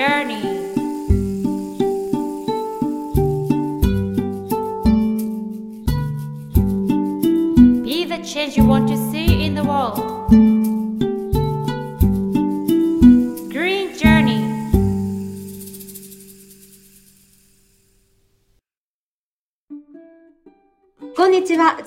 journey. Be the change you want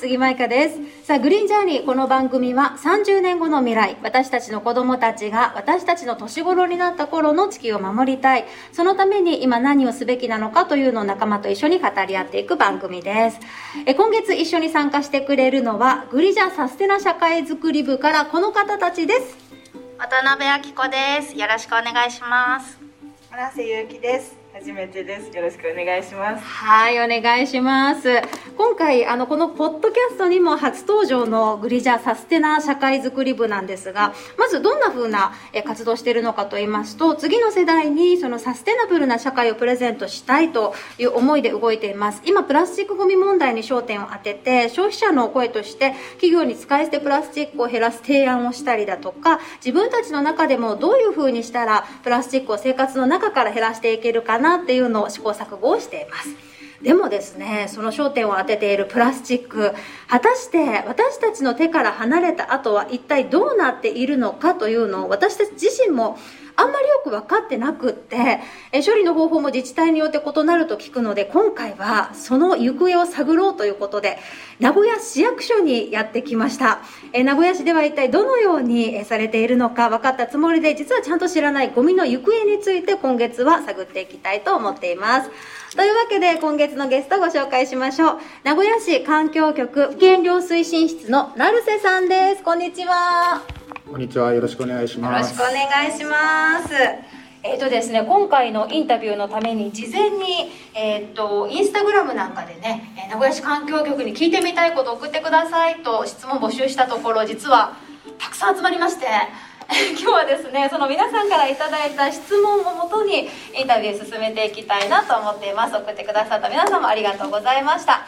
んにちは、宇津木舞香です。さあ、グリーンジャーニー、この番組は30年後の未来、私たちの子供たちが私たちの年頃になった頃の地球を守りたい、そのために今何をすべきなのかというのを仲間と一緒に語り合っていく番組です。え今月一緒に参加してくれるのは、グリジャーサステナ社会づくり部からこの方たちです。渡辺明子です。よろしくお願いします。村瀬ゆうきです。初めてです。よろしくお願いします。はい、お願いします。今回、あの、このポッドキャストにも初登場のグリジャーサステナ社会づくり部なんですが、まずどんな風な活動しているのかと言いますと、次の世代にそのサステナブルな社会をプレゼントしたいという思いで動いています。今、プラスチックごみ問題に焦点を当てて、消費者の声として企業に使い捨てプラスチックを減らす提案をしたりだとか、自分たちの中でもどういう風にしたらプラスチックを生活の中から減らしていけるかなっていうのを試行錯誤をしています。でもですね、その焦点を当てているプラスチック、果たして私たちの手から離れた後は一体どうなっているのかというのを私たち自身もあんまりよく分かってなくって、処理の方法も自治体によって異なると聞くので、今回はその行方を探ろうということで、名古屋市役所にやってきました。名古屋市では一体どのようにされているのか分かったつもりで、実はちゃんと知らないゴミの行方について今月は探っていきたいと思っています。というわけで今月のゲストご紹介しましょう。名古屋市環境局原料推進室の成瀬さんです。こんにちは。こんにちは。よろしくお願いします。よろしくお願いします。えっ、とですね、今回のインタビューのために事前に、えっ、と、インスタグラムなんかでね、名古屋市環境局に聞いてみたいことを送ってくださいと質問募集したところ、実はたくさん集まりまして、今日はですね、その皆さんからいただいた質問をもとにインタビュー進めていきたいなと思っています。送ってくださった皆さんもありがとうございました。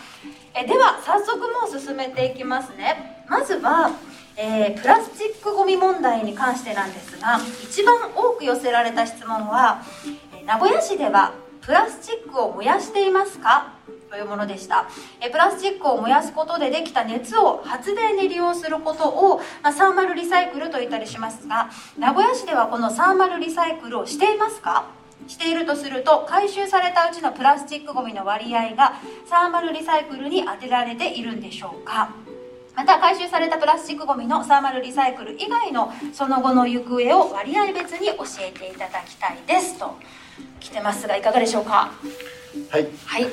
えでは早速もう進めていきますねまずは、えープラスチックごみ問題に関してなんですが一番多く寄せられた質問はえ名古屋市ではプラスチックを燃やしていますか？というものでした。えプラスチックを燃やすことでできた熱を発電に利用することを、まあ、サーマルリサイクルと言ったりしますが名古屋市ではこのサーマルリサイクルをしていますか？しているとすると回収されたうちのプラスチックごみの割合がサーマルリサイクルに当てられているんでしょうか？また回収されたプラスチックごみのサーマルリサイクル以外のその後の行方を割合別に教えていただきたいですと来てますがいかがでしょうか？はい。はい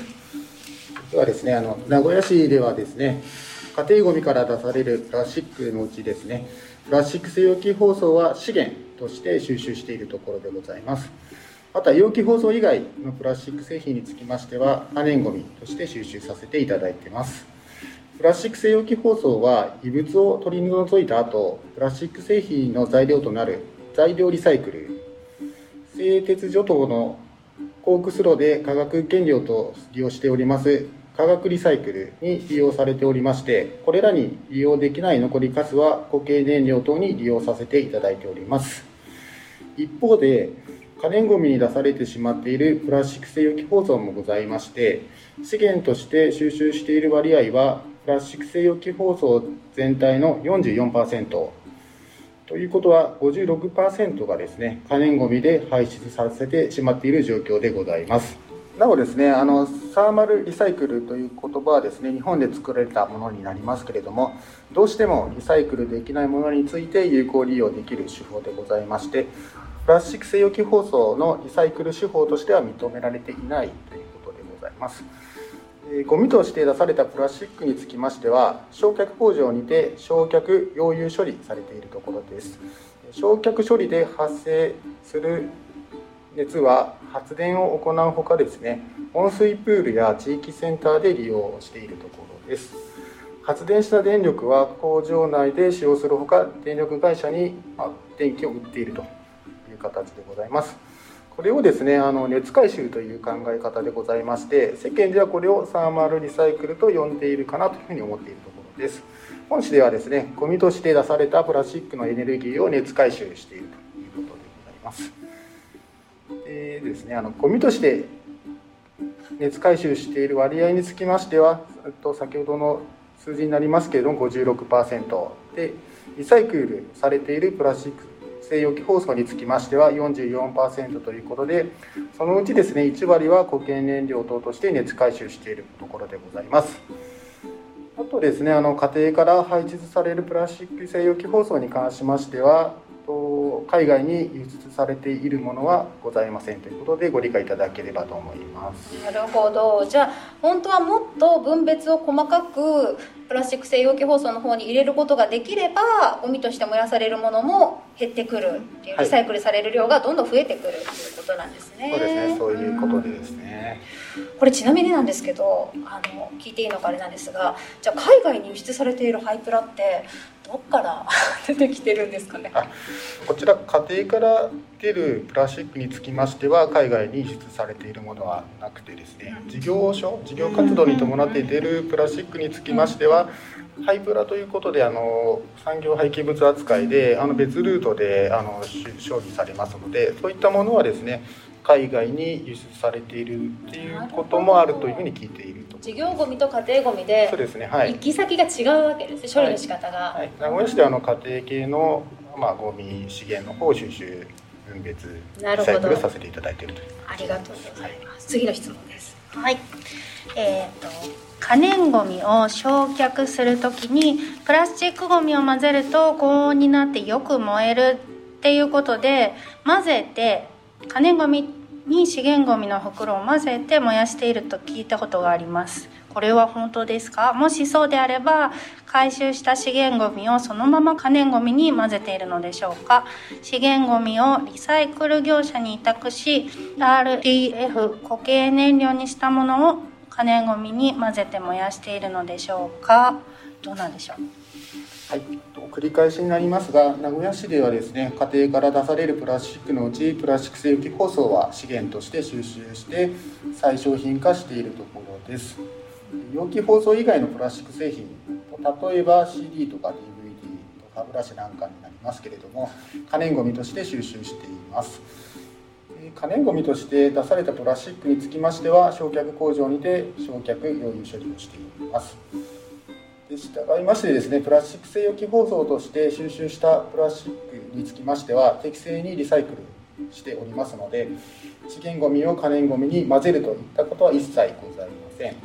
ではですね、あの名古屋市ではですね、家庭ごみから出されるプラスチックのうちですね、プラスチック製容器包装は資源として収集しているところでございます。また容器包装以外のプラスチック製品につきましては可燃ごみとして収集させていただいています。プラスチック製容器包装は異物を取り除いた後、プラスチック製品の材料となる材料リサイクル、製鉄所等のコークスロで化学原料と利用しております化学リサイクルに利用されておりましてこれらに利用できない残りカスは固形燃料等に利用させていただいております。一方で可燃ごみに出されてしまっているプラスチック製容器包装もございまして資源として収集している割合はプラスチック製容器包装全体の44%ということは56%がですね可燃ごみで排出させてしまっている状況でございます。なおですねあのサーマルリサイクルという言葉はですね日本で作られたものになりますけれどもどうしてもリサイクルできないものについて有効利用できる手法でございましてプラスチック製容器包装のリサイクル手法としては認められていないということでございます。ゴミとして出されたプラスチックにつきましては焼却工場にて焼却溶融処理されているところです。焼却処理で発生する熱は発電を行うほかですね温水プールや地域センターで利用しているところです。発電した電力は工場内で使用するほか電力会社に電気を売っているという形でございます。これをですねあの熱回収という考え方でございまして世間ではこれをサーマルリサイクルと呼んでいるかなというふうに思っているところです。本市ではですねゴミとして出されたプラスチックのエネルギーを熱回収しているということでございます。でですね、あのゴミとして熱回収している割合につきましては、と先ほどの数字になりますけれども56%でリサイクルされているプラスチック製容器包装につきましては44%ということでそのうちですね1割は固形燃料等として熱回収しているところでございます。あとですねあの家庭から排出されるプラスチック製容器包装に関しましては海外に輸出されているものはございませんということでご理解いただければと思います。なるほど。じゃあ本当はもっと分別を細かくプラスチック製容器包装の方に入れることができればゴミとして燃やされるものも減ってくるっていうはい。リサイクルされる量がどんどん増えてくるっていうことなんですね、そうですねそういうことでですね。これちなみになんですけどあの聞いていいのかあれなんですがじゃあ海外に輸出されているハイプラってどっから 出てきてるんですかね。あこちら家庭から出るプラスチックにつきましては海外に輸出されているものはなくてですね事業所事業活動に伴って出るプラスチックにつきましてはハイプラということであの産業廃棄物扱いであの別ルートであのし消費されますのでそういったものはですね海外に輸出されているっていうこともあるというふうに聞いていると。事業ゴミと家庭ゴミでそうですねはい。行き先が違うわけですね処理の仕方が、はい、名古屋市ではあの家庭系の、まあ、ゴミ資源の方を収集分別なるほど。リサイクルさせていただいているというありがとうございます。次の質問です。はい。えっ、と可燃ごみを焼却するときにプラスチックごみを混ぜると高温になってよく燃えるっていうことで混ぜて可燃ごみに資源ごみの袋を混ぜて燃やしていると聞いたことがあります。これは本当ですか？もしそうであれば回収した資源ごみをそのまま可燃ごみに混ぜているのでしょうか？資源ごみをリサイクル業者に委託し RDF 固形燃料にしたものを可燃ごみに混ぜて燃やしているのでしょうか？どうなんでしょう？はい、繰り返しになりますが名古屋市ではですね家庭から出されるプラスチックのうちプラスチック製容器包装は資源として収集して再商品化しているところです。容器包装以外のプラスチック製品例えば CD とか DVD とかブラシなんかになりますけれども可燃ごみとして収集しています。可燃ごみとして出されたプラスチックにつきましては焼却工場にて焼却溶融処理をしています。で従いましてですねプラスチック製容器包装として収集したプラスチックにつきましては適正にリサイクルしておりますので資源ごみを可燃ごみに混ぜるといったことは一切ございません。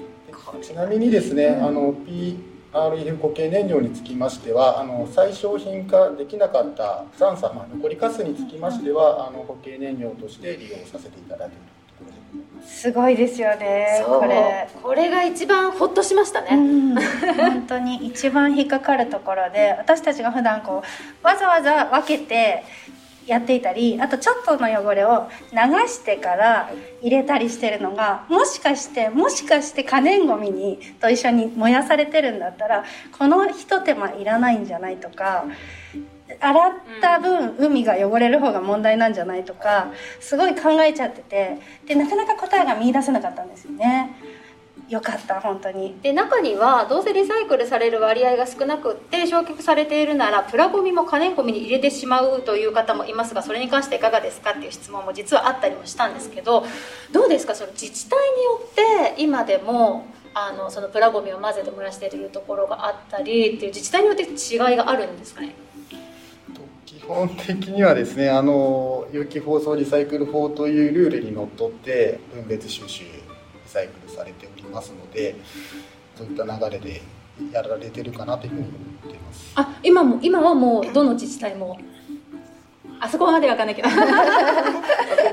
ちなみにですねあの PRF 固形燃料につきましてはあの再商品化できなかった残差、まあ、残りカスにつきましてはあの固形燃料として利用させていただいているところでございます。すごいですよねこれ。これが一番ホッとしましたね、うん。本当に一番引っかかるところで私たちが普段こうわざわざ分けてやっていたりあとちょっとの汚れを流してから入れたりしてるのがもしかしてもしかして可燃ごみにと一緒に燃やされてるんだったらこのひと手間いらないんじゃないとか洗った分海が汚れる方が問題なんじゃないとかすごい考えちゃっててでなかなか答えが見出せなかったんですよね。よかった本当に。で中にはどうせリサイクルされる割合が少なくって焼却されているならプラゴミも可燃ゴミに入れてしまうという方もいますがそれに関していかがですかっていう質問も実はあったりもしたんですけどどうですかその自治体によって今でもあのそのプラゴミを混ぜて燃やしているところがあったりっていう自治体によって違いがあるんですかね？と基本的にはですねあの有機包装リサイクル法というルールにのっとって分別収集リサイクルされておりますのでそういった流れでやられてるかなというふうに思っています。あ今も今はもうどの自治体もあそこまでわかんないけど基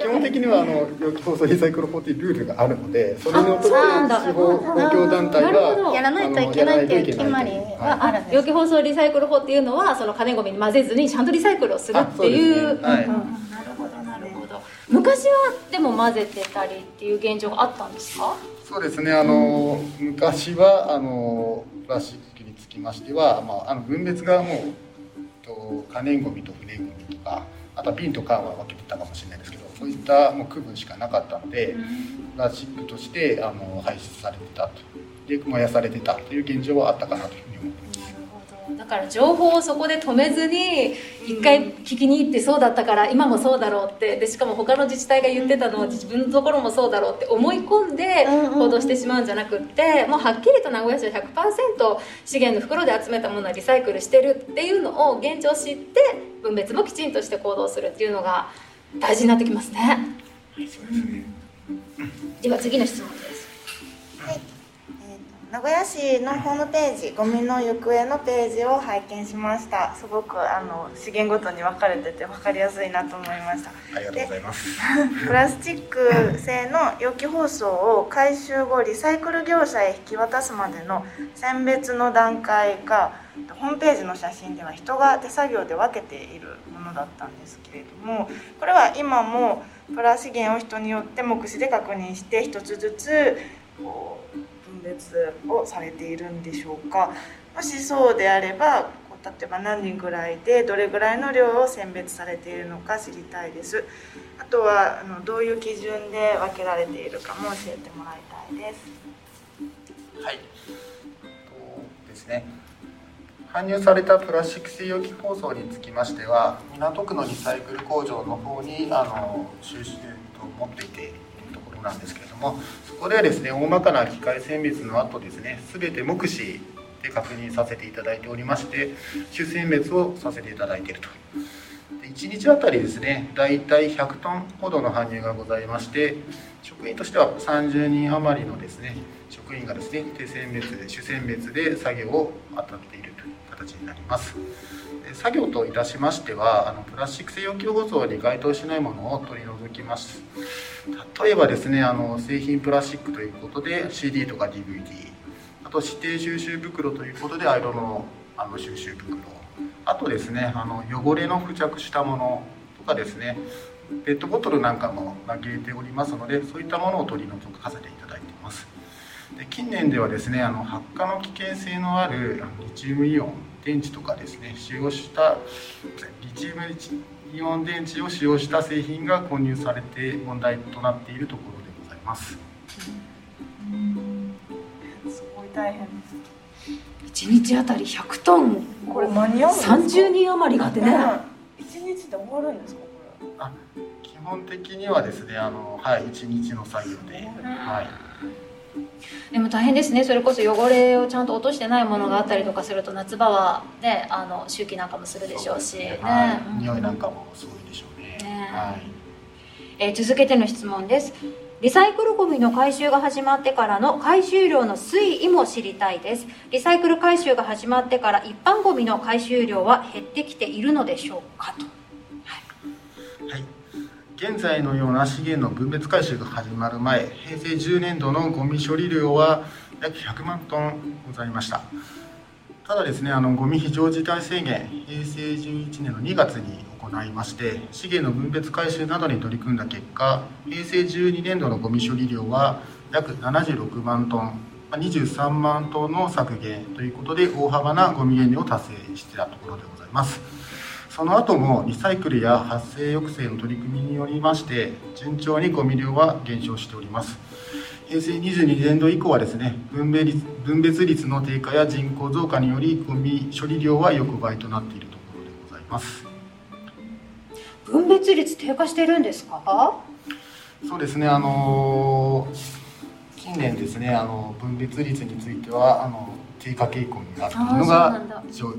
本的にはあの有機包装リサイクル法というルールがあるのでそれにのって地方公共団体なるほど。がやらないといけないっていう決まりはあるんです、容器包装リサイクル法っていうのはその可燃ごみに混ぜずにちゃんとリサイクルをするっていう。ね。はい。なるほどなるほど。昔はでも混ぜてたりっていう現状があったんですか？そうですねあの昔はあのプラスチックにつきましては、まあ、あの分別がもうと可燃ごみと不燃ごみとかあとは瓶と缶は分けてたかもしれないですけどそういったもう区分しかなかったので、プラスチックとしてあの排出されてたとで燃やされてたという現状はあったかなというふうに思います。だから情報をそこで止めずに一回聞きに行ってそうだったから今もそうだろうってでしかも他の自治体が言ってたのを自分のところもそうだろうって思い込んで行動してしまうんじゃなくってもうはっきりと名古屋市は100%資源の袋で集めたものはリサイクルしてるっていうのを現状知って分別もきちんとして行動するっていうのが大事になってきますね。では次の質問です。名古屋市のホームページゴミの行方のページを拝見しました。すごくあの資源ごとに分かれてて分かりやすいなと思いました。ありがとうございます。プラスチック製の容器包装を回収後リサイクル業者へ引き渡すまでの選別の段階がホームページの写真では人が手作業で分けているものだったんですけれどもこれは今もプラ資源を人によって目視で確認して一つずつこう分別をされているんでしょうか。もしそうであればこう例えば何人ぐらいでどれぐらいの量を選別されているのか知りたいです。あとはあのどういう基準で分けられているかも教えてもらいたいです。はい。とですね。搬入されたプラスチック製容器包装につきましては港区のリサイクル工場の方にあの収集と持っていてなんですけれどもそこではですね大まかな機械選別の後ですね全て目視で確認させていただいておりまして主選別をさせていただいていると。1日あたりですね大体100トンほどの搬入がございまして職員としては30人余りのですね職員がですね手選別で主選別で作業を当たっているという形になります。作業といたしましてはあのプラスチック製容器包装に該当しないものを取り除きます。例えばですねあの製品プラスチックということで CD とか DVD あと指定収集袋ということでアイロンのあの収集袋。あとですねあの汚れの付着したものとかですね。ペットボトルなんかも投げておりますのでそういったものを取り除かせていただいています。で近年ではですねあの発火の危険性のあるリチウムイオン電池とかですね使用したリチウムイオン電池を使用した製品が混入されて問題となっているところでございます。すごい大変。です1日あたり100トン。これ間に合うんですか30人余りがあってね一日で終わるんですかこあ基本的にはですねあのはい1日の作業で。はいでも大変ですね。それこそ汚れをちゃんと落としてないものがあったりとかすると夏場はねあの周期なんかもするでしょうし。ね。はい、匂いなんかもすごいでしょうね。ね。はい。えー続けての質問です。リサイクルゴミの回収が始まってからの回収量の推移も知りたいです。リサイクル回収が始まってから一般ゴミの回収量は減ってきているのでしょうかと。はい、現在のような資源の分別回収が始まる前平成10年度のゴミ処理量は約100万トンございました。ただですねあのゴミ非常事態宣言平成11年の2月に行いまして資源の分別回収などに取り組んだ結果平成12年度のゴミ処理量は約76万トンま23万トンの削減ということで大幅なゴミ減量を達成してたところでございます。その後もリサイクルや発生抑制の取り組みによりまして順調にゴミ量は減少しております。平成22年度以降はですね分別率分別率の低下や人口増加によりゴミ処理量は横ばいとなっているところでございます。分別率低下してるんですか？そうですねあの近年ですねあの分別率についてはあの低下傾向にあるというのが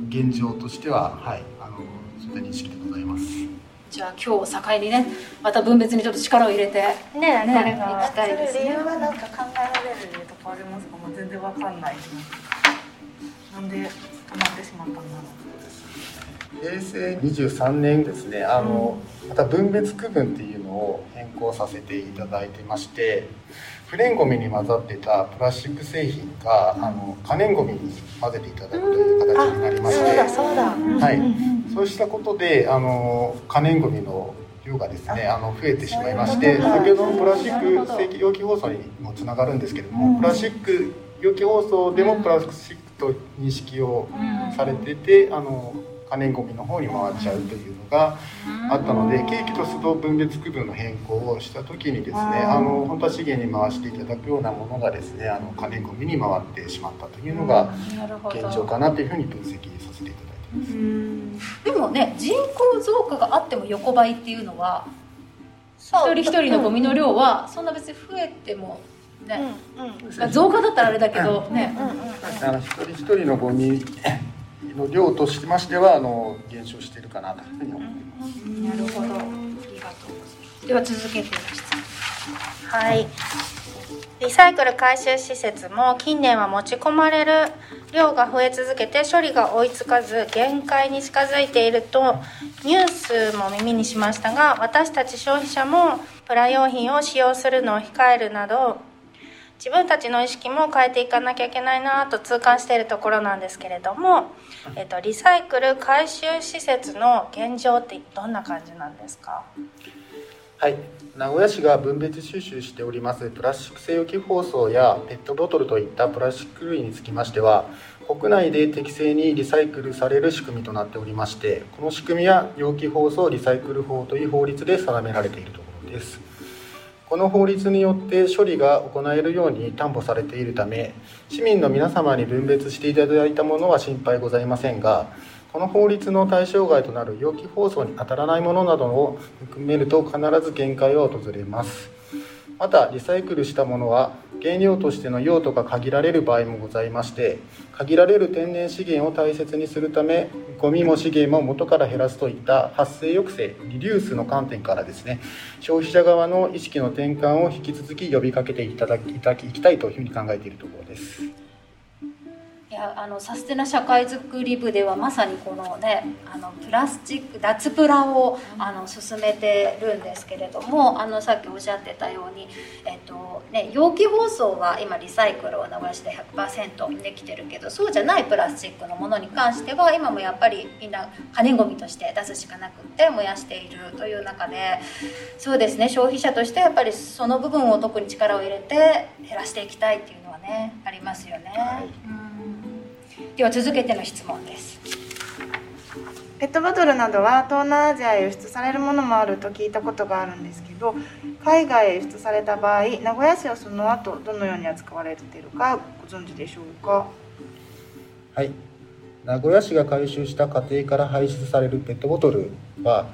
現状としてははいった認識でございます。じゃあ今日を境にねまた分別にちょっと力を入れてねねこれが行きたいですね。理由はなんか考えられるとこありますか？もう全然わかんないなんで止まってしまったんだろ平成23年ですねあの、また分別区分っていうのを変更させていただいてまして不燃ごみに混ざってたプラスチック製品があの可燃ごみに混ぜていただくという形になりましてそうだ。はい、そうしたことであの可燃ごみの量がですねあの増えてしまいまして先ほどのプラスチック正規容器包装にもつながるんですけれども、プラスチック容器包装でもプラスチックと認識をされててあの可燃ごみの方に回っちゃうというのがあったのでケーキとスト分別区分の変更をした時にですねあの本当は資源に回していただくようなものがですねあの可燃ごみに回ってしまったというのが現状かなというふうに分析させていただいてます。でもね人口増加があっても横ばいっていうのは一人一人のゴミの量はそんな別に増えてもね、うんうん。まあ増加だったらあれだけどね、うんうん。あの一人一人のゴミの量としましてはあの減少しているかなというふうに思っています。なるほど。ありがとうございます。では続けての質問はい。リサイクル回収施設も近年は持ち込まれる量が増え続けて処理が追いつかず限界に近づいているとニュースも耳にしましたが私たち消費者もプラ用品を使用するのを控えるなど自分たちの意識も変えていかなきゃいけないなと痛感しているところなんですけれども、えっと、リサイクル回収施設の現状ってどんな感じなんですか？はい、名古屋市が分別収集しております。プラスチック製容器包装やペットボトルといったプラスチック類につきましては国内で適正にリサイクルされる仕組みとなっておりましてこの仕組みは容器包装リサイクル法という法律で定められているところです。この法律によって処理が行えるように担保されているため市民の皆様に分別していただいたものは心配ございませんがこの法律の対象外となる容器包装に当たらないものなどを含めると必ず限界は訪れますまたリサイクルしたものは原料としての用途が限られる場合もございまして限られる天然資源を大切にするためゴミも資源も元から減らすといった発生抑制リデュースの観点からですね消費者側の意識の転換を引き続き呼びかけていただきいただきたいというふうに考えているところです。いやあのサステナ社会づくり部ではまさにこのねあのプラスチック脱プラをあの進めてるんですけれどもあのさっきおっしゃってたように、えっとね、容器包装は今リサイクルを流して100%できてるけどそうじゃないプラスチックのものに関しては今もやっぱりみんな可燃ごみとして出すしかなくって燃やしているという中でそうですね消費者としてやっぱりその部分を特に力を入れて減らしていきたいっていうのはねありますよね。はいうんでは続けての質問です。ペットボトルなどは東南アジアへ輸出されるものもあると聞いたことがあるんですけど海外へ輸出された場合名古屋市はその後どのように扱われているかご存知でしょうか？はい、名古屋市が回収した家庭から排出されるペットボトルは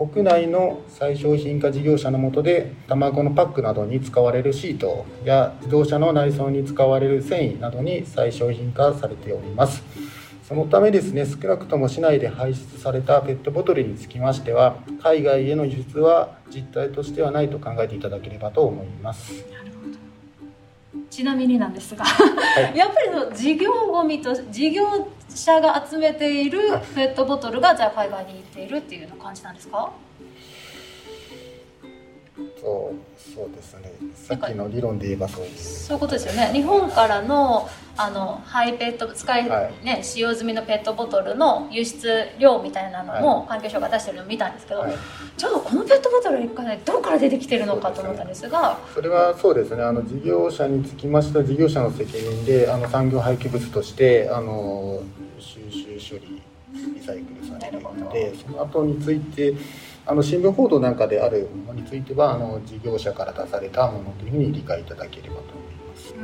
国内の最小品化事業者のもとで卵のパックなどに使われるシートや自動車の内装に使われる繊維などに最商品化されております。そのためですね少なくとも市内で排出されたペットボトルにつきましては海外への輸出は実態としてはないと考えていただければと思います。ちなみになんですが、い。やっぱりその事業ゴミと事業者が集めているペットボトルがじゃあ海外に行っているっていうような感じなんですか？そうそうですね。さっきの理論で言えばそうです。そういうことですよね。日本からのあのハイペット使い、はい。ね、使用済みのペットボトルの輸出量みたいなのも環境省が出してるのを見たんですけど、はい。ちょっとこのペットボトル一回ねどこから出てきてるのかと思ったんですがそれはそうですね。あの事業者につきましては事業者の責任であの産業廃棄物としてあの収集処理リサイクルされるのでその後についてあの新聞報道なんかであるものについてはあの事業者から出されたものというふうに理解いただければと思います。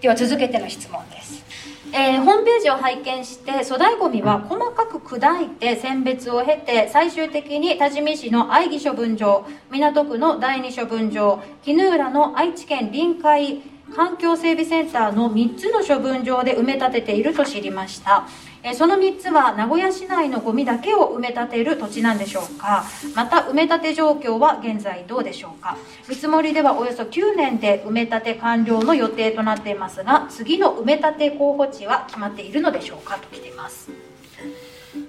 では続けての質問です、えーホームページを拝見して粗大ごみは細かく砕いて選別を経て最終的に多治見市の愛義処分場港区の第二処分場絹浦の愛知県臨海環境整備センターの3つの処分場で埋め立てていると知りました。えその3つは名古屋市内のゴミだけを埋め立てる土地なんでしょうか？また埋め立て状況は現在どうでしょうか？見積もりではおよそ9年で埋め立て完了の予定となっていますが次の埋め立て候補地は決まっているのでしょうか？と来ています。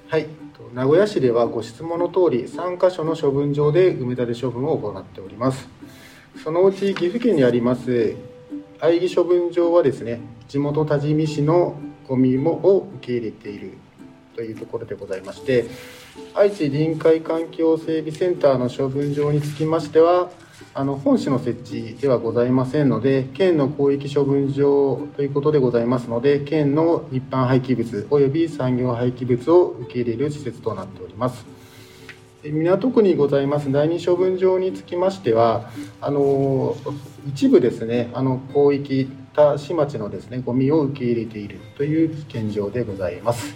はい、名古屋市ではご質問の通り3カ所の処分場で埋め立て処分を行っております。そのうち岐阜県にあります愛義処分場はですね地元多治見市のゴミもを受け入れているというところでございまして愛知臨海環境整備センターの処分場につきましてはあの本市の設置ではございませんので県の広域処分場ということでございますので県の一般廃棄物及び産業廃棄物を受け入れる施設となっております。港区にございます第二処分場につきましてはあの一部ですねあの広域田市町のですねゴミを受け入れているという現状でございます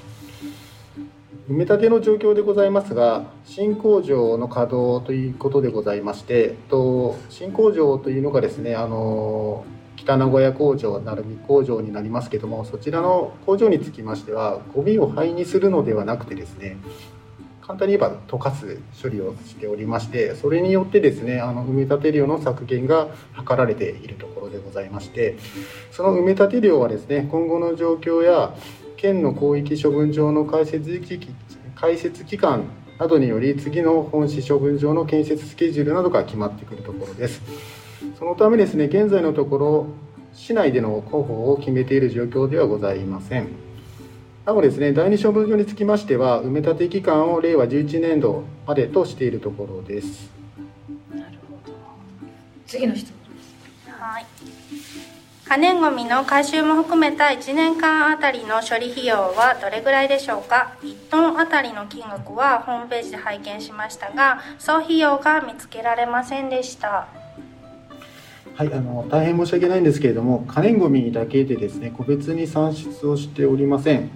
埋め立ての状況でございますが新工場の稼働ということでございましてと新工場というのがですねあの北名古屋工場鳴海工場になりますけどもそちらの工場につきましてはゴミを灰にするのではなくてですね簡単に言えば溶かす処理をしておりましてそれによってですねあの埋め立て量の削減が図られているところでございましてその埋め立て量はですね今後の状況や県の広域処分場の開設期開設期間などにより次の本市処分場の建設スケジュールなどが決まってくるところです。そのためですね現在のところ市内での広報を決めている状況ではございません。なおですね第二処分場につきましては埋め立て期間を令和11年度までとしているところです。次の質問はい。可燃ごみの回収も含めた1年間あたりの処理費用はどれぐらいでしょうか？1トンあたりの金額はホームページで拝見しましたが総費用が見つけられませんでした。はい、あの大変申し訳ないんですけれども可燃ごみだけでですね個別に算出をしておりません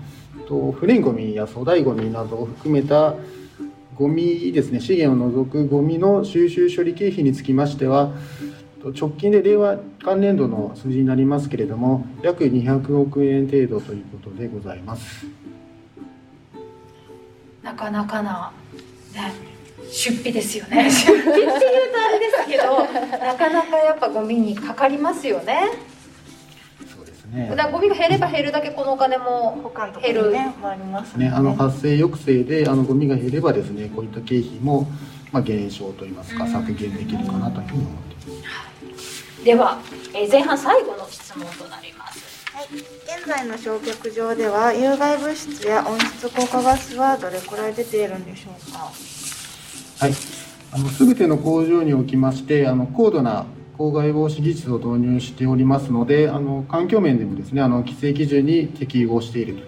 と不燃ごみや粗大ごみなどを含めたゴミですね資源を除くゴミの収集処理経費につきましては直近で令和元年度の数字になりますけれども約200億円程度ということでございます。なかなかな、ね、出費ですよね。出費っていうとあれですけどなかなかやっぱゴミにかかりますよね。ね。だからゴミが減れば減るだけこのお金も保管とかにね回りますね、あの発生抑制であのゴミが減ればですねこういった経費も、まあ、減少といいますか削減できるかなというふうに思っています。では、えー前半最後の質問となります。はい、現在の焼却場では有害物質や温室効果ガスはどれくらい出ているんでしょうか？はい、あの全ての工場におきましてあの高度な公害防止技術を導入しておりますのであの環境面でもですねあの規制基準に適合しているという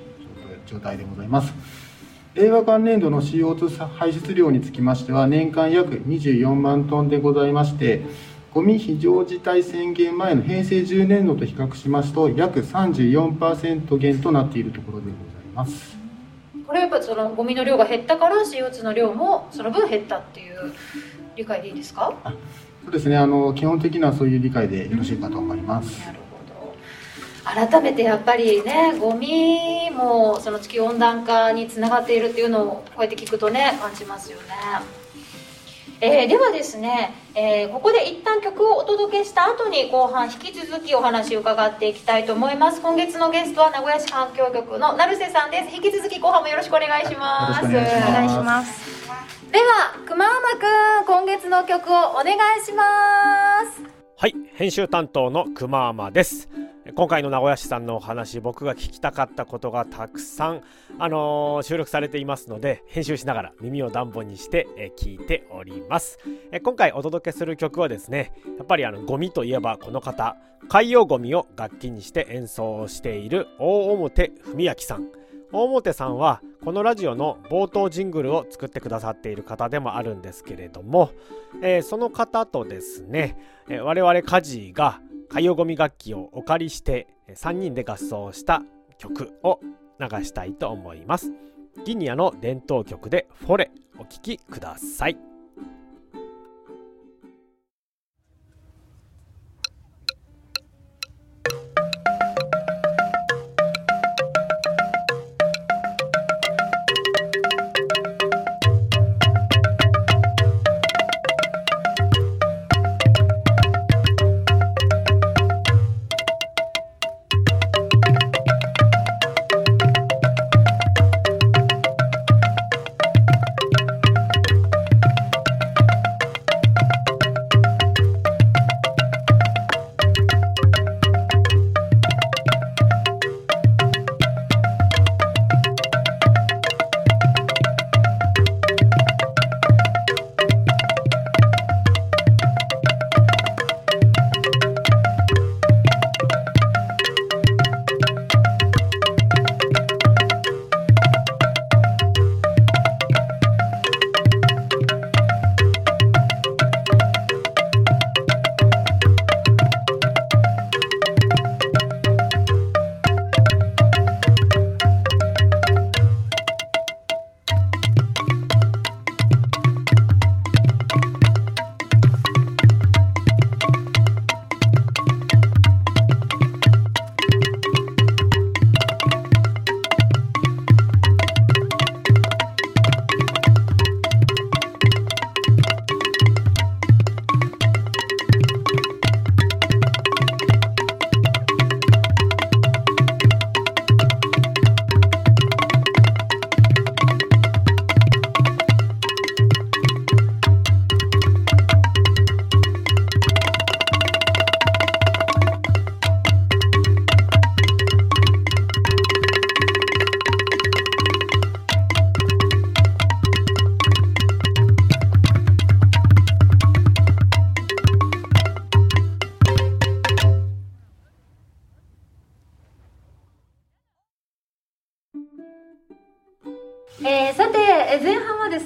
状態でございます。令和元年度の CO2 排出量につきましては年間約24万トンでございましてゴミ非常事態宣言前の平成10年度と比較しますと約34%減となっているところでございます。これはやっぱそのゴミの量が減ったから CO2 の量もその分減ったっていう理解でいいですか？そうですねあの基本的にはそういう理解でよろしいかと思います。なるほど。改めてやっぱりねゴミもその地球温暖化につながっているっていうのをこうやって聞くとね感じますよね、えーではですね、えーここで一旦曲をお届けした後に後半引き続きお話を伺っていきたいと思います。今月のゲストは名古屋市環境局の成瀬さんです。引き続き後半もよろしくお願いします。よろしくお願いします。お願いしますでは熊浜くん今月の曲をお願いしますはい、編集担当の熊天です。今回の名古屋市さんのお話、僕が聞きたかったことがたくさん、あのー収録されていますので、編集しながら耳を暖房にして、えー聞いております、え今回お届けする曲はですね、やっぱりあのゴミといえばこの方、海洋ゴミを楽器にして演奏している大表文明さん。大表さんはこのラジオの冒頭ジングルを作ってくださっている方でもあるんですけれども、えーその方とですね、えー我々カジが海洋ゴミ楽器をお借りして3人で合奏した曲を流したいと思います。ギニアの伝統曲でフォレお聴きください「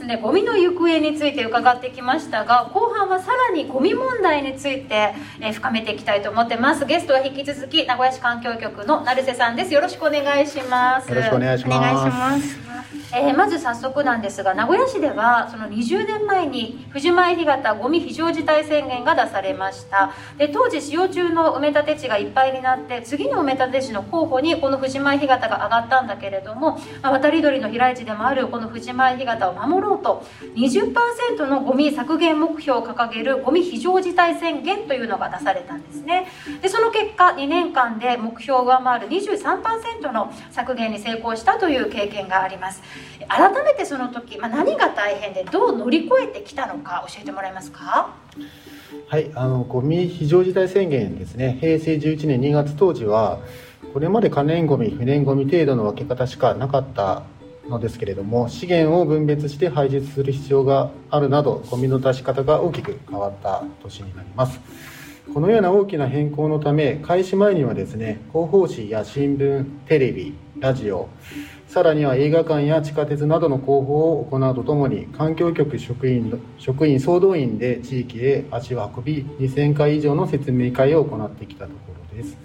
ねゴミの行方について伺ってきましたが後半はさらにゴミ問題について、えー深めていきたいと思ってます。ゲストは引き続き名古屋市環境局の成瀬さんです。よろしくお願いします。よろしくお願いします。お願いしますえーまず早速なんですが名古屋市ではその20年前に藤前干潟ゴミ非常事態宣言が出されました。で当時使用中の埋め立て地がいっぱいになって次の埋め立て地の候補にこの藤前干潟が上がったんだけれども、まあ渡り鳥の飛来地でもあるこの藤前干潟を守ろうと20%のゴミ削減目標を掲げるゴミ非常事態宣言というのが出されたんですね。でその結果2年間で目標を上回る23%の削減に成功したという経験があります。改めてその時、まあ、何が大変でどう乗り越えてきたのか教えてもらえますか？はい、あのゴミ非常事態宣言ですね、平成11年2月当時は、これまで可燃ごみ、不燃ごみ程度の分け方しかなかったのですけれども、資源を分別して排出する必要があるなど、ゴミの出し方が大きく変わった年になります。このような大きな変更のため、開始前にはですね、広報誌や新聞、テレビ、ラジオ、さらには映画館や地下鉄などの広報を行うとともに環境局職員職員総動員で地域へ足を運び2000回以上の説明会を行ってきたところです。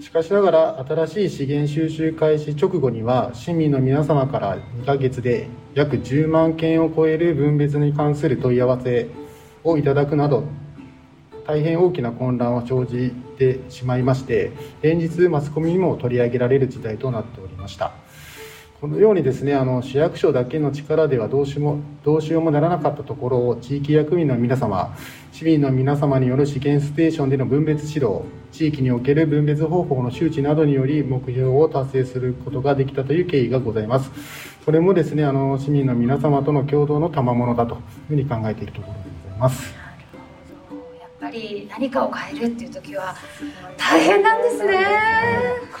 しかしながら新しい資源収集開始直後には市民の皆様から2ヶ月で約10万件を超える分別に関する問い合わせをいただくなど大変大きな混乱を生じてしまいまして連日マスコミにも取り上げられる事態となっておりました。このようにですねあの市役所だけの力ではどうしもどうしようもならなかったところを地域役員の皆様市民の皆様による資源ステーションでの分別指導地域における分別方法の周知などにより目標を達成することができたという経緯がございます。これもですねあの市民の皆様との共同の賜物だというふうに考えているところでございます。り何かを変えるっていう時は大変なんですね。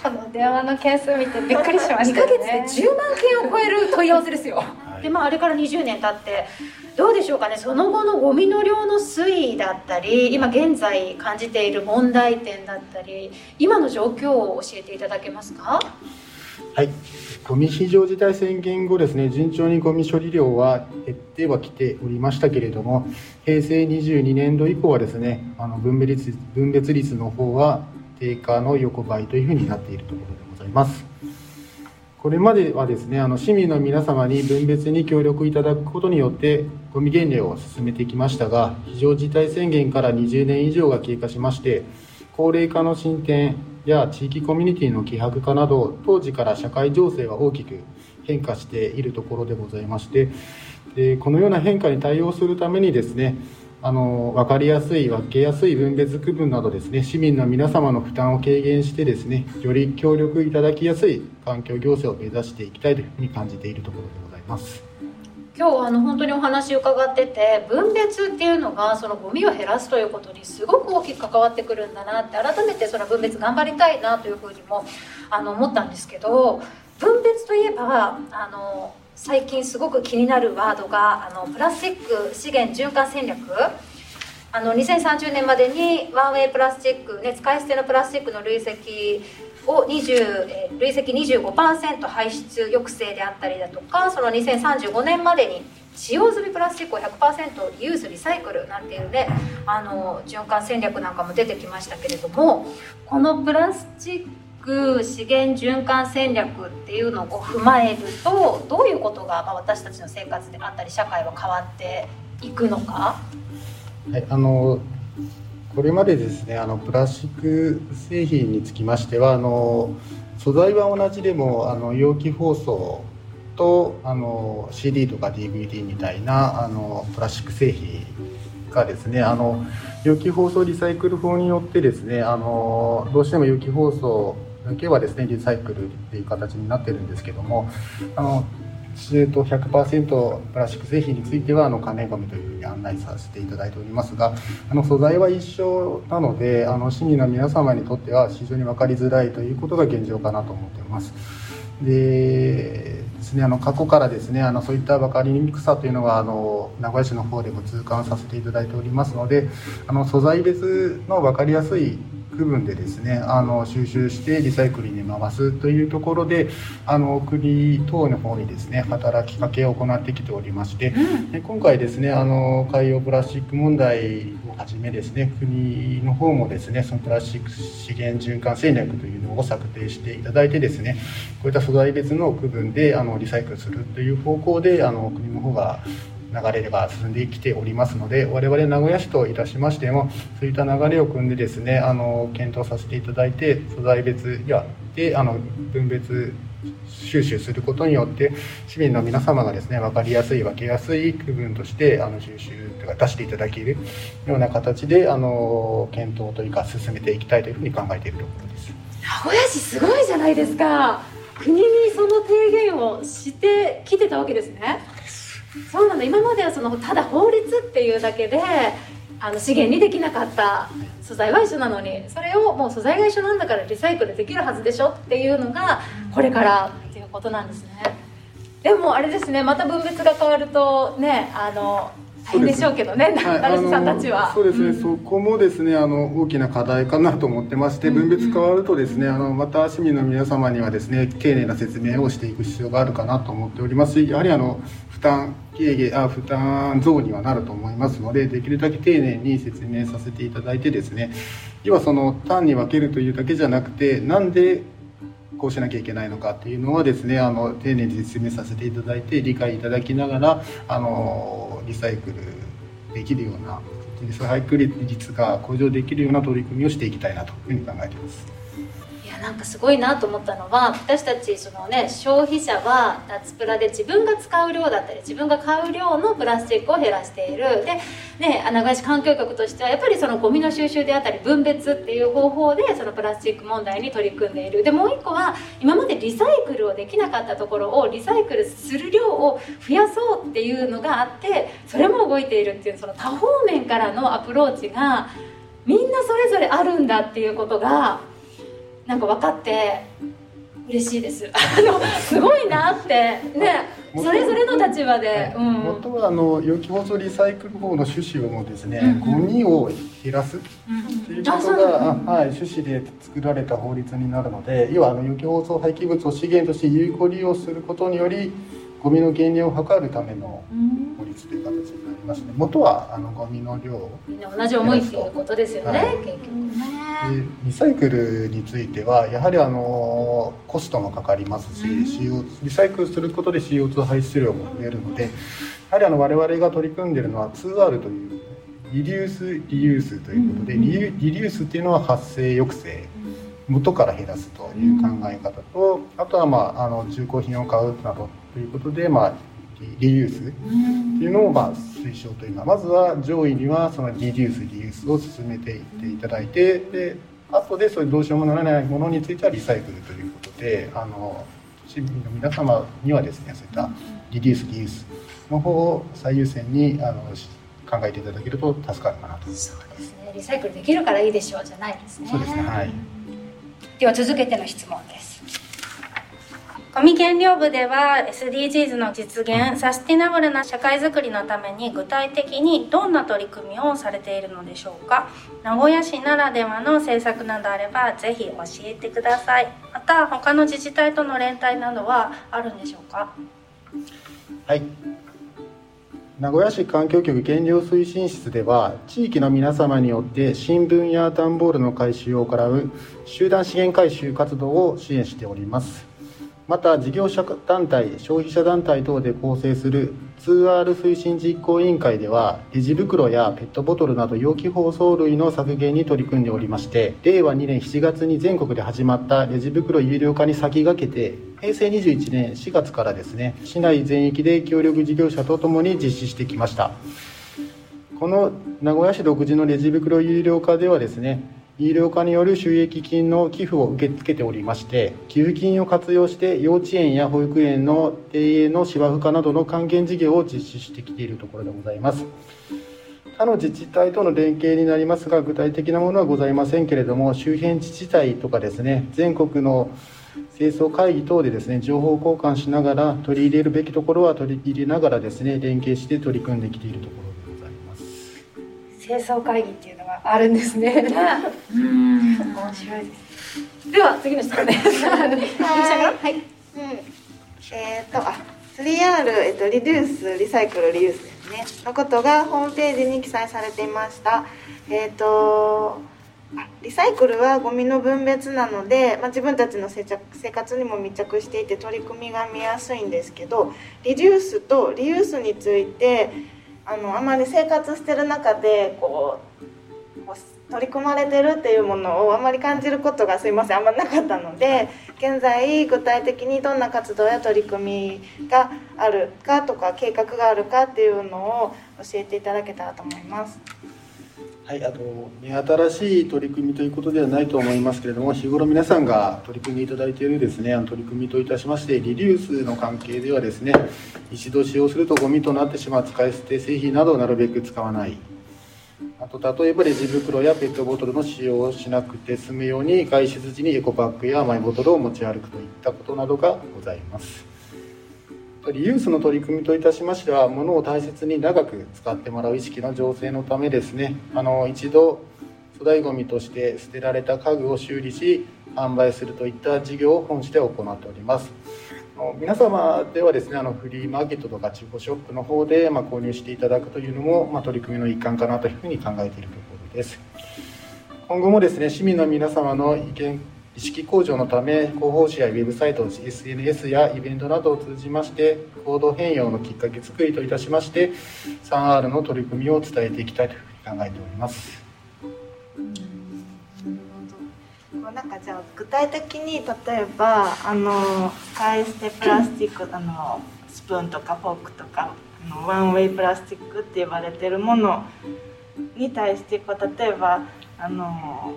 この電話の件数見てびっくりしまし2たヶよね月で10万件を超える問い合わせですよ、はいでまああれから20年経ってどうでしょうかね。その後のゴミの量の推移だったり今現在感じている問題点だったり今の状況を教えていただけますか？はい、ゴミ非常事態宣言後ですね、順調にゴミ処理量は減ってはきておりましたけれども、平成22年度以降はですね、あの分別率分別率の方は低下の横ばいというふうになっているところでございます。これまではですね、あの市民の皆様に分別に協力いただくことによって、ゴミ減量を進めてきましたが、非常事態宣言から20年以上が経過しまして、高齢化の進展や地域コミュニティの希薄化など当時から社会情勢は大きく変化しているところでございましてでこのような変化に対応するためにですねあの分かりやすい分けやすい分別区分などですね市民の皆様の負担を軽減してですねより協力いただきやすい環境行政を目指していきたいというふうに感じているところでございます。今日あの本当にお話伺ってて分別っていうのがそのゴミを減らすということにすごく大きく関わってくるんだなって改めてその分別頑張りたいなというふうにもあの思ったんですけど分別といえばあの最近すごく気になるワードがあのプラスチック資源循環戦略。あの2030年までにワンウェイプラスチック、ね、使い捨てのプラスチックの累積を20、累積25%排出抑制であったりだとかその2035年までに使用済みプラスチックを100%リユースリサイクルなんていうねあの循環戦略なんかも出てきましたけれどもこのプラスチック資源循環戦略っていうのを踏まえるとどういうことが、ま、私たちの生活であったり社会は変わっていくのか？はい、あのこれまでですねあのプラスチック製品につきましてはあの素材は同じでもあの容器包装とあの CD とか DVD みたいなあのプラスチック製品がですねあの容器包装リサイクル法によってですねあのどうしても容器包装だけはですねリサイクルっていう形になってるんですけどもあのえーと100%プラスチック製品についてはあの可燃ごみというふうに案内させていただいておりますがあの素材は一緒なのであの市民の皆様にとっては非常に分かりづらいということが現状かなと思っています。でですね、あの過去からですねあのそういった分かりにくさというのはあの名古屋市の方でも痛感させていただいておりますのであの素材別の分かりやすい区分でですねあの収集してリサイクルに回すというところであの国等の方にですね働きかけを行ってきておりまして、で今回ですねあの海洋プラスチック問題をはじめですね国の方もですねそのプラスチック資源循環戦略というのを策定していただいてですねこういった素材別の区分であのリサイクルするという方向であの国の方が流れが進んできておりますので我々名古屋市といたしましてもそういった流れを組んでですねあの検討させていただいて素材別やであの分別収集することによって市民の皆様がですね分かりやすい分けやすい区分としてあの収集とか出していただけるような形であの検討というか進めていきたいというふうに考えているところです。名古屋市すごいじゃないですか国にその提言をしてきてたわけですねそうなんだ今まではそのただ法律っていうだけであの資源にできなかった素材は一緒なのにそれをもう素材が一緒なんだからリサイクルできるはずでしょっていうのがこれからっていうことなんですね。でもあれですねまた分別が変わるとねあの大変でしょうけどねはい。さんたちは、そうですね、ん。そこもですねあの大きな課題かなと思ってまして分別変わるとですねあのまた市民の皆様にはですね丁寧な説明をしていく必要があるかなと思っておりますしやはりあの負担軽減あ負担増にはなると思いますのでできるだけ丁寧に説明させていただいてですね要はその単に分けるというだけじゃなくてなんでこうしなきゃいけないのかっていうのはですねあの丁寧に説明させていただいて理解いただきながらあのリサイクルできるようなリサイクル率が向上できるような取り組みをしていきたいなというふうに考えています。なんかすごいなと思ったのは私たちその、ね、消費者は脱プラで自分が使う量だったり自分が買う量のプラスチックを減らしている。で、ね、名古屋市環境局としてはやっぱりそのゴミの収集であったり分別っていう方法でそのプラスチック問題に取り組んでいる。でもう一個は今までリサイクルをできなかったところをリサイクルする量を増やそうっていうのがあってそれも動いているっていうその多方面からのアプローチがみんなそれぞれあるんだっていうことがなんか分かって嬉しいです。あのすごいなって。ね、それぞれの立場で、うん、もとはあの有機包装リサイクル法の趣旨をもですね、うん。うんゴミを減らすうんということが、なんはい、趣旨で作られた法律になるので要はあの有機包装廃棄物を資源として有効利用することによりゴミの減量を図るためのうん。法律という形になりますね。元はあのゴミの量。をみんな同じ思いっていうことですよね、はい。結局ね。でリサイクルについてはやはりあのコストもかかりますし、CO リサイクルすることで CO2 排出量も増えるのでやはりあの我々が取り組んでいるのは 2R というリデュースリユースということで、リユリデュースっていうのは発生抑制元から減らすという考え方と、あとは、まあ、あの中古品を買うなどということで、まあ、リリユースっていうのをまあ推奨というのはまずは上位にはそのリデュースリユースを進めていっていただいてで後でそれどうしようもならないものについてはリサイクルということであの市民の皆様にはですねそういったリデュースリユースの方を最優先にあのし考えていただけると助かるかなと。そうですね。リサイクルできるからいいでしょうじゃないですね。そうですねはいでは続けての質問です。ゴミ減量部では SDGs の実現サスティナブルな社会づくりのために具体的にどんな取り組みをされているのでしょうか。名古屋市ならではの政策などあればぜひ教えてください。また他の自治体との連帯などはあるんでしょうか。はい。名古屋市環境局減量推進室では地域の皆様によって新聞や段ボールの回収を行う集団資源回収活動を支援しておりますまた事業者団体消費者団体等で構成する 2R 推進実行委員会ではレジ袋やペットボトルなど容器包装類の削減に取り組んでおりまして令和2年7月に全国で始まったレジ袋有料化に先駆けて平成21年4月からですね市内全域で協力事業者とともに実施してきました。この名古屋市独自のレジ袋有料化ではですね有料化による収益金の寄付を受け付けておりまして寄付金を活用して幼稚園や保育園の庭園の芝生化などの還元事業を実施してきているところでございます。他の自治体との連携になりますが具体的なものはございませんけれども周辺自治体とかですね全国の清掃会議等でですね情報交換しながら取り入れるべきところは取り入れながらですね連携して取り組んできているところ清掃会議っていうのがあるんですね。うん面白いです。では次の質問です。はい。うんえっ、とあ 3R、えっと、リデュースリサイクルリユースですねのことがホームページに記載されていましたえっ、とあリサイクルはゴミの分別なので、まあ、自分たちの生活にも密着していて取り組みが見やすいんですけどリデュースとリユースについてあのあまり生活してる中でこう取り組まれてるっていうものをあまり感じることがすいませんあんまなかったので現在具体的にどんな活動や取り組みがあるかとか計画があるかっていうのを教えていただけたらと思います。はい、あの目新しい取り組みということではないと思いますけれども日頃皆さんが取り組んでいただいているですねあの取り組みといたしましてリデュースの関係ではですね一度使用するとゴミとなってしまう使い捨て製品などをなるべく使わない。あと例えばレジ袋やペットボトルの使用をしなくて済むように外出時にエコパックやマイボトルを持ち歩くといったことなどがございます。リユースの取り組みといたしましては物を大切に長く使ってもらう意識の醸成のためですね。あの一度粗大ごみとして捨てられた家具を修理し販売するといった事業を本市で行っております。皆様ではですねあのフリーマーケットとか中古ショップの方で、まあ、購入していただくというのも、まあ、取り組みの一環かなというふうに考えているところです。今後もですね市民の皆様の意見意識向上のため広報誌やウェブサイト SNS やイベントなどを通じまして行動変容のきっかけ作りといたしまして 3R の取り組みを伝えていきたいというふうに考えております。なんかじゃあ具体的に例えばあの使い捨てプラスチックあのスプーンとかフォークとかあのワンウェイプラスチックって呼ばれてるものに対してこう例えばあの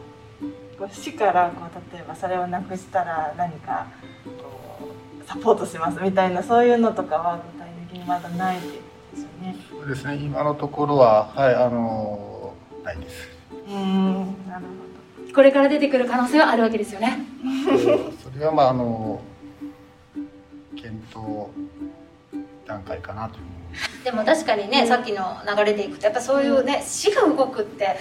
こう市からこう例えばそれをなくしたら何かこうサポートしますみたいなそういうのとかは具体的にまだないっていうことですよね。そうですね今のところははいあのないですうーんなるこれから出てくる可能性はあるわけですよね。それはまああの検討段階かなというでも確かにねさっきの流れでいくとやっぱそういうね市が動くって。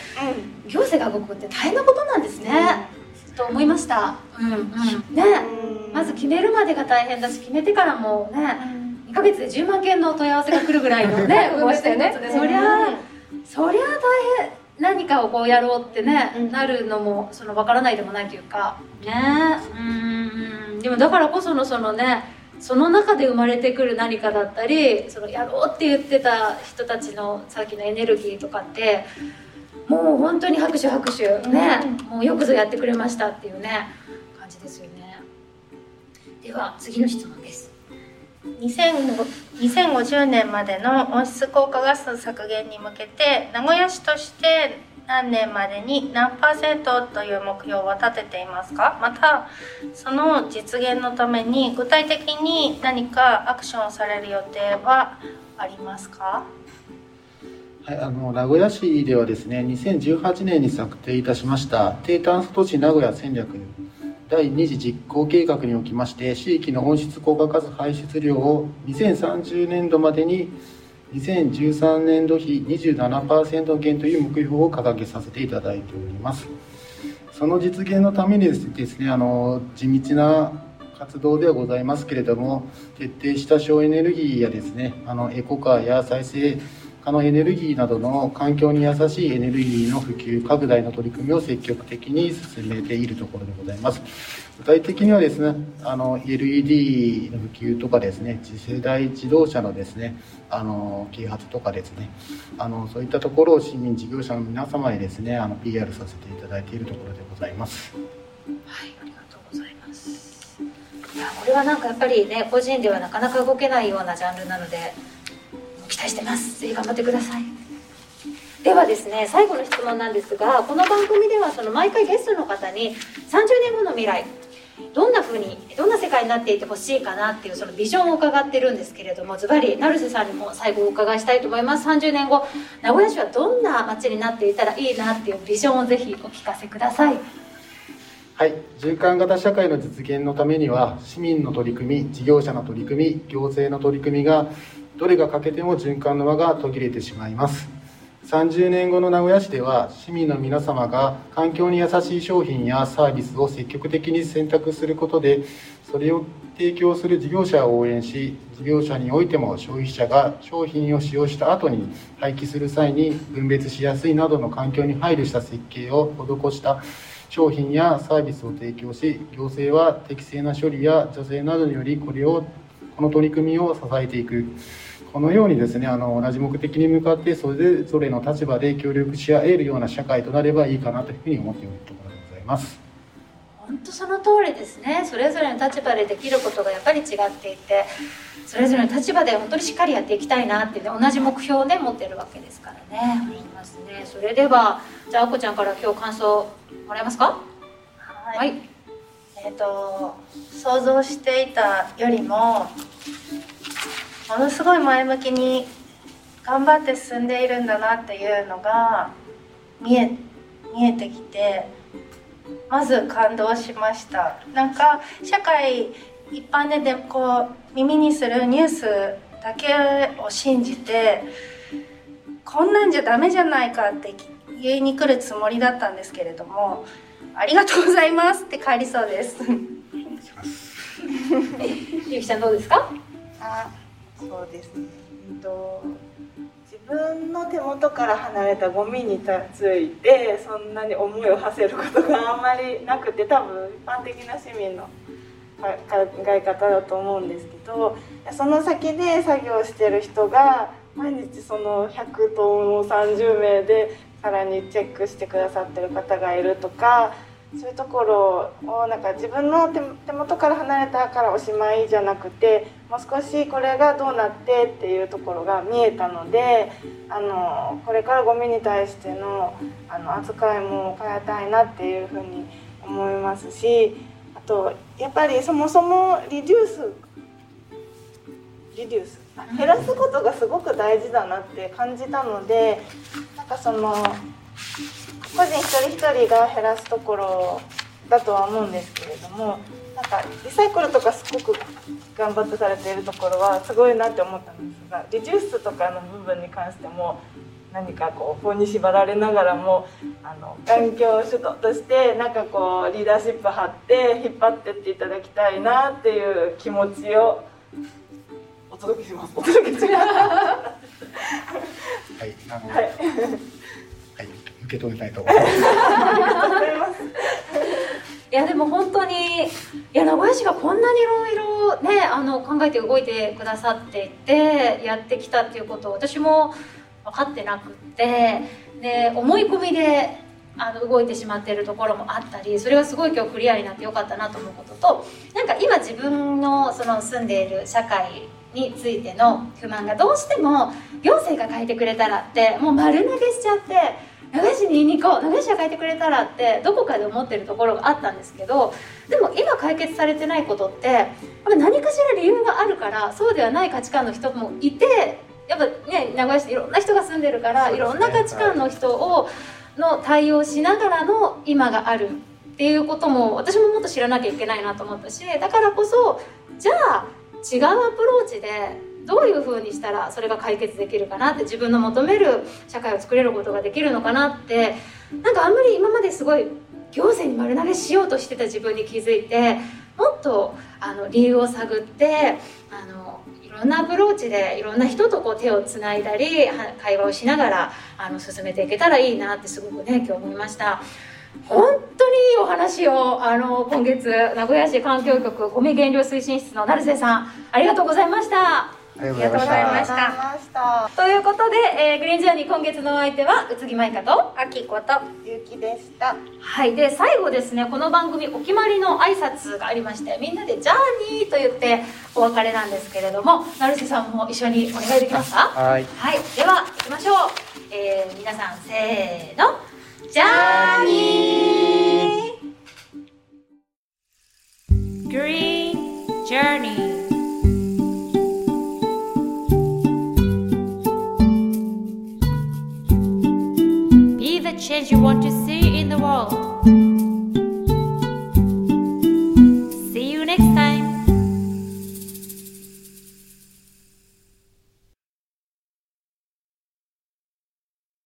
うん。行政が動くって大変なことなんですね、と思いました。うんうん。ね。まず決めるまでが大変だし決めてからもね2ヶ月で10万件の問い合わせが来るぐらいのね 動いてるやつでそりゃそりゃ大変何かをこうやろうってね、うん。なるのもその分からないでもないというか。ね。うん。でもだからこそのそのねその中で生まれてくる何かだったりそのやろうって言ってた人たちのさっきのエネルギーとかってもう本当に拍手拍手ね、もうよくぞやってくれましたっていうね感じですよね。では次の質問です。2005 2050年までの温室効果ガス削減に向けて名古屋市として何年までに何パーセントという目標を立てていますか？またその実現のために具体的に何かアクションされる予定はありますか？はい、あの名古屋市ではですね2018年に策定いたしました低炭素都市名古屋戦略第2次実行計画におきまして地域の温室効果ガス排出量を2030年度までに2013年度比27%減という目標を掲げさせていただいております。その実現のためにですねあの地道な活動ではございますけれども徹底した省エネルギーやですねあのエコカーや再生可能エネルギーなどの環境に優しいエネルギーの普及拡大の取り組みを積極的に進めているところでございます。具体的にはですねあの LED の普及とかですね次世代自動車のですねあの啓発とかですねあのそういったところを市民事業者の皆様にですねあの PR させていただいているところでございます。はいありがとうございます。いやこれはなんかやっぱりね個人ではなかなか動けないようなジャンルなので期待してます。ぜひ頑張ってください。ではですね最後の質問なんですがこの番組ではその毎回ゲストの方に30年後の未来どんな風にどんな世界になっていてほしいかなっていうそのビジョンを伺ってるんですけれどもズバリ成瀬さんにも最後お伺いしたいと思います。30年後名古屋市はどんな街になっていたらいいなっていうビジョンをぜひお聞かせください。はい、循環型社会の実現のためには市民の取り組み事業者の取り組み行政の取り組みがどれが欠けても循環の輪が途切れてしまいます。30年後の名古屋市では市民の皆様が環境に優しい商品やサービスを積極的に選択することでそれを提供する事業者を応援し事業者においても消費者が商品を使用した後に廃棄する際に分別しやすいなどの環境に配慮した設計を施した商品やサービスを提供し行政は適正な処理や助成などによりこれをこの取り組みを支えていく。このようにですねあの同じ目的に向かってそれぞれの立場で協力し合えるような社会となればいいかなというふうに思っているところでございます。本当その通りですね。それぞれの立場でできることがやっぱり違っていてそれぞれの立場で本当にしっかりやっていきたいなってね、同じ目標をね持ってるわけですからね。思いますね。それではじゃああこちゃんから今日感想もらえますか？はい、はい。えっ、と想像していたよりもものすごい前向きに頑張って進んでいるんだなっていうのが見え見えてきてまず感動しました。なんか社会一般ででこう耳にするニュースだけを信じてこんなんじゃダメじゃないかって言いに来るつもりだったんですけれどもありがとうございますって帰りそうです。ゆきちゃんどうですか？あそうです。ね、うんと、自分の手元から離れたゴミについてそんなに思いを馳せることがあんまりなくて多分一般的な市民の考え方だと思うんですけどその先で作業してる人が毎日その100トンを30名でさらにチェックしてくださってる方がいるとかそういうところをなんか自分の手元から離れたからおしまいじゃなくてもう少しこれがどうなってっていうところが見えたのであのこれからゴミに対してのあの扱いも変えたいなっていうふうに思いますしあとやっぱりそもそもリデュースリデュース減らすことがすごく大事だなって感じたのでなんかその個人一人一人が減らすところだとは思うんですけれどもなんかリサイクルとかすごく頑張ってされているところはすごいなって思ったんですがリデュースとかの部分に関しても何かこう法に縛られながらもあの環境主導としてなんかこうリーダーシップ張って引っ張ってっていただきたいなっていう気持ちをお届けします。お届けします。はい、ははい、い。受け止めたいと思います。いやでも本当にいや名古屋市がこんなにいろいろねあの考えて動いてくださっていてやってきたっていうことを私も分かってなくってで思い込みであの動いてしまっているところもあったりそれがすごい今日クリアになってよかったなと思うこととなんか今自分のその住んでいる社会についての不満がどうしても行政が変えてくれたらってもう丸投げしちゃって名古屋市に言いに行こう名古屋市が変えてくれたらってどこかで思ってるところがあったんですけどでも今解決されてないことってやっぱ何かしら理由があるからそうではない価値観の人もいてやっぱね名古屋市いろんな人が住んでるから、いろんな価値観の人をの対応しながらの今があるっていうことも私ももっと知らなきゃいけないなと思ったしだからこそじゃあ違うアプローチでどういうふうにしたらそれが解決できるかなって自分の求める社会を作れることができるのかなってなんかあんまり今まですごい行政に丸投げしようとしてた自分に気づいてもっとあの理由を探ってあのいろんなアプローチでいろんな人とこう手をつないだり会話をしながらあの進めていけたらいいなってすごくね今日思いました。本当にいいお話をあの今月名古屋市環境局ゴミ減量推進室の成瀬さんありがとうございました。ありがとうございました。ということで、えーグリーンジャーニー今月のお相手は宇津木舞香とあきことゆうきでした。はいで最後ですねこの番組お決まりの挨拶がありましてみんなで「ジャーニー」と言ってお別れなんですけれども成瀬さんも一緒にお願いできますか？はい。はいでは行きましょう、えー皆さんせーの「ジャーニー」Green Journey. Be the change you want to see in the world.